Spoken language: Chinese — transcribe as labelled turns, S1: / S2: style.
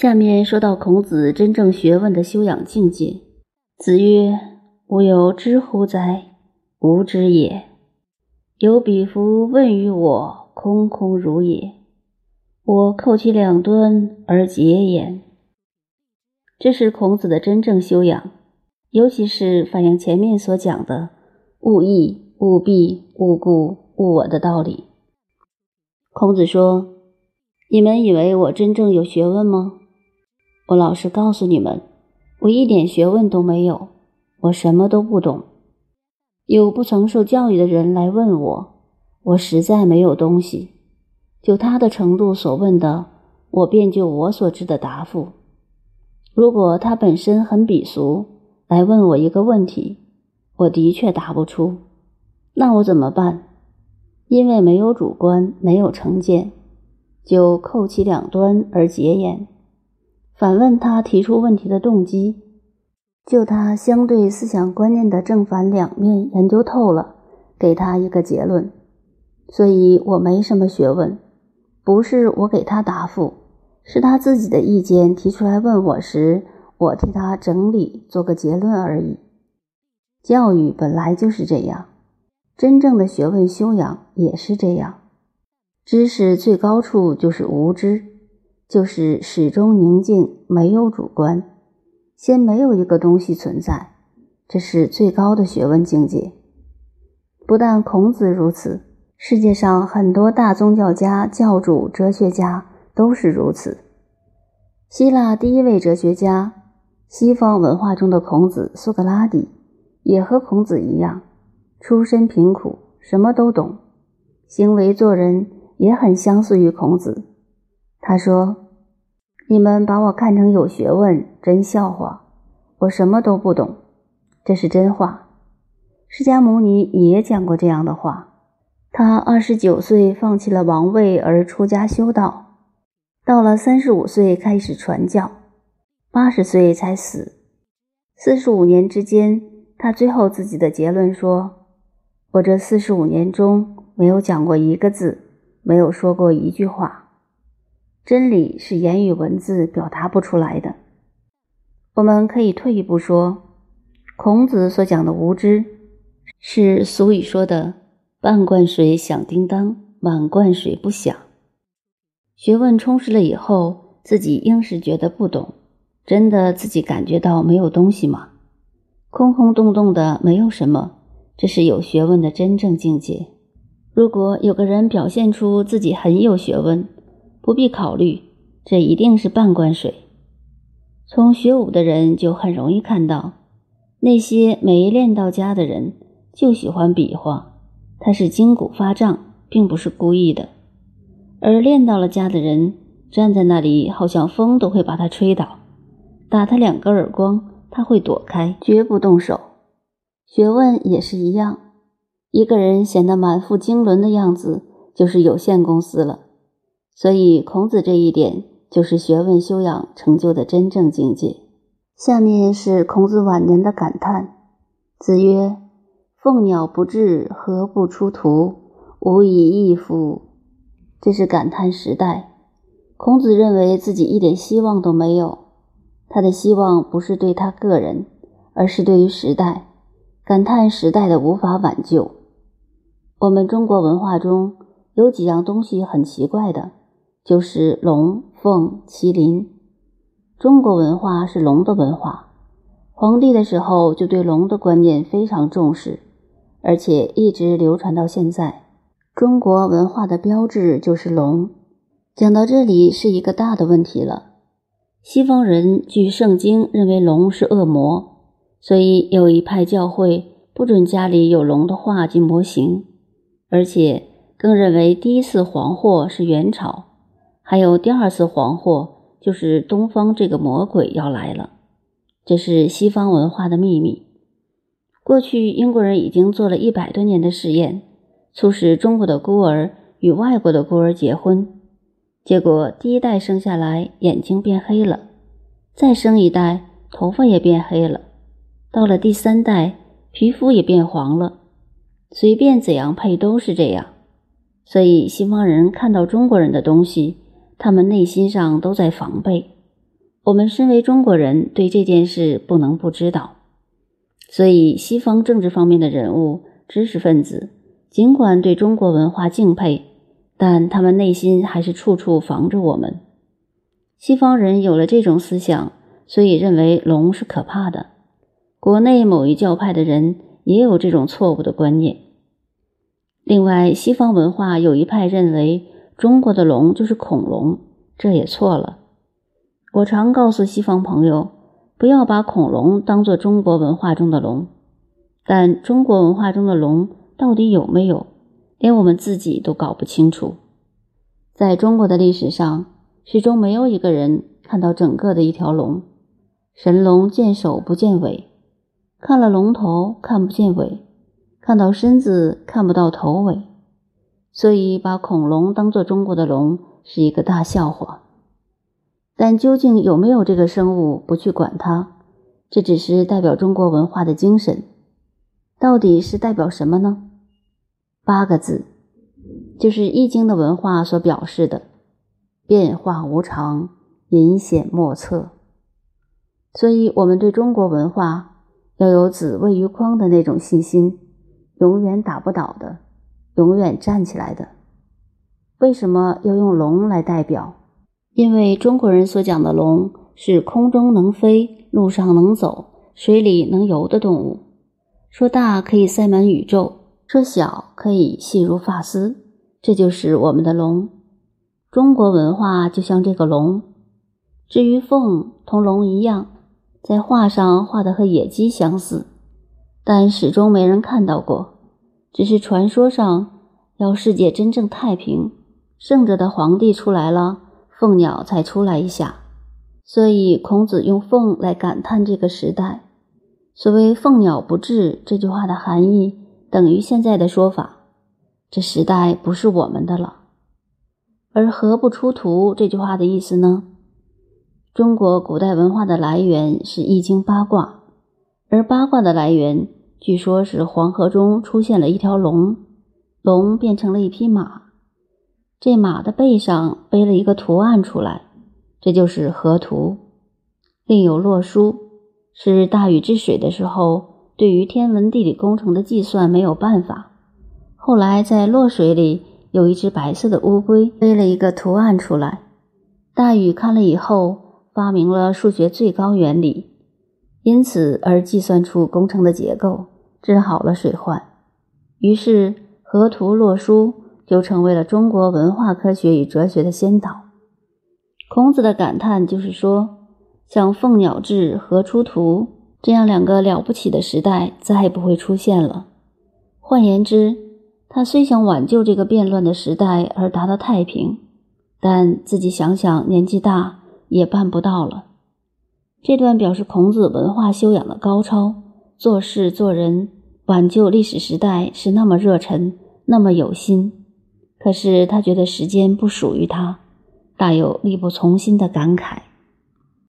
S1: 下面说到孔子真正学问的修养境界。子曰：“吾有知乎哉？吾知也。有彼夫问于我，空空如也。我叩其两端而结言。”这是孔子的真正修养，尤其是反映前面所讲的“勿义、勿必、勿故、勿我”的道理。孔子说：“你们以为我真正有学问吗？我老实告诉你们，我一点学问都没有，我什么都不懂。有不曾受教育的人来问我，我实在没有东西，就他的程度所问的，我便就我所知的答复。”如果他本身很鄙俗，来问我一个问题，我的确答不出，那我怎么办？因为没有主观，没有成见，就扣其两端而结言，反问他提出问题的动机，就他相对思想观念的正反两面研究透了，给他一个结论。所以我没什么学问，不是我给他答复。是他自己的意见提出来问我时，我替他整理做个结论而已。教育本来就是这样，真正的学问修养也是这样。知识最高处就是无知，就是始终宁静，没有主观，先没有一个东西存在，这是最高的学问境界。不但孔子如此，世界上很多大宗教家、教主、哲学家。都是如此。希腊第一位哲学家，西方文化中的孔子苏格拉底，也和孔子一样，出身贫苦，什么都懂，行为做人也很相似于孔子。他说：“你们把我看成有学问，真笑话！我什么都不懂。”这是真话。释迦牟尼也讲过这样的话。他二十九岁放弃了王位而出家修道。到了三十五岁开始传教，八十岁才死。四十五年之间，他最后自己的结论说：“我这四十五年中没有讲过一个字，没有说过一句话。真理是言语文字表达不出来的。”我们可以退一步说，孔子所讲的无知，是俗语说的“半罐水响叮当，满罐水不响”。学问充实了以后，自己应是觉得不懂，真的自己感觉到没有东西吗？空空洞洞的，没有什么，这是有学问的真正境界。如果有个人表现出自己很有学问，不必考虑，这一定是半罐水。从学武的人就很容易看到，那些没练到家的人就喜欢比划，他是筋骨发胀，并不是故意的。而练到了家的人站在那里，好像风都会把他吹倒，打他两个耳光，他会躲开，绝不动手。学问也是一样，一个人显得满腹经纶的样子，就是有限公司了。所以孔子这一点，就是学问修养成就的真正境界。下面是孔子晚年的感叹：子曰：“凤鸟不至，何不出图？吾以义夫。”这是感叹时代。孔子认为自己一点希望都没有，他的希望不是对他个人，而是对于时代，感叹时代的无法挽救。我们中国文化中有几样东西很奇怪的，就是龙、凤、麒麟。中国文化是龙的文化，皇帝的时候就对龙的观念非常重视，而且一直流传到现在。中国文化的标志就是龙。讲到这里是一个大的问题了。西方人据圣经认为龙是恶魔，所以有一派教会不准家里有龙的画及模型，而且更认为第一次黄祸是元朝，还有第二次黄祸就是东方这个魔鬼要来了。这是西方文化的秘密。过去英国人已经做了一百多年的实验。促使中国的孤儿与外国的孤儿结婚，结果第一代生下来眼睛变黑了，再生一代头发也变黑了，到了第三代皮肤也变黄了。随便怎样配都是这样，所以西方人看到中国人的东西，他们内心上都在防备，我们身为中国人，对这件事不能不知道。所以，西方政治方面的人物、知识分子，尽管对中国文化敬佩，但他们内心还是处处防着我们。西方人有了这种思想，所以认为龙是可怕的。国内某一教派的人也有这种错误的观念。另外，西方文化有一派认为中国的龙就是恐龙，这也错了。我常告诉西方朋友，不要把恐龙当做中国文化中的龙。但中国文化中的龙到底有没有，连我们自己都搞不清楚。在中国的历史上，始终没有一个人看到整个的一条龙。神龙见首不见尾，看了龙头看不见尾。看到身子看不到头尾，所以把恐龙当做中国的龙是一个大笑话。但究竟有没有这个生物，不去管它，这只是代表中国文化的精神。到底是代表什么呢？八个字，就是《易经》的文化所表示的：变化无常，隐显莫测。所以，我们对中国文化要有子谓于匡的那种信心。永远打不倒的，永远站起来的。为什么要用龙来代表？因为中国人所讲的龙是空中能飞、路上能走、水里能游的动物。说大可以塞满宇宙，说小可以细如发丝，这就是我们的龙。中国文化就像这个龙。至于凤，同龙一样，在画上画的和野鸡相似。但始终没人看到过，只是传说上要世界真正太平，圣者的皇帝出来了，凤鸟才出来一下。所以孔子用凤来感叹这个时代。所谓“凤鸟不至”这句话的含义，等于现在的说法：这时代不是我们的了。而“何不出图”这句话的意思呢？中国古代文化的来源是《易经》八卦，而八卦的来源。据说是黄河中出现了一条龙，龙变成了一匹马，这马的背上背了一个图案出来，这就是河图。另有洛书，是大禹治水的时候，对于天文地理工程的计算没有办法，后来在洛水里有一只白色的乌龟背了一个图案出来，大禹看了以后，发明了数学最高原理。因此而计算出工程的结构，治好了水患。于是河图洛书就成为了中国文化科学与哲学的先导。孔子的感叹就是说，像凤鸟至、河出图这样两个了不起的时代再也不会出现了。换言之，他虽想挽救这个变乱的时代而达到太平，但自己想想年纪大也办不到了。这段表示孔子文化修养的高超，做事做人挽救历史时代是那么热忱，那么有心。可是他觉得时间不属于他，大有力不从心的感慨。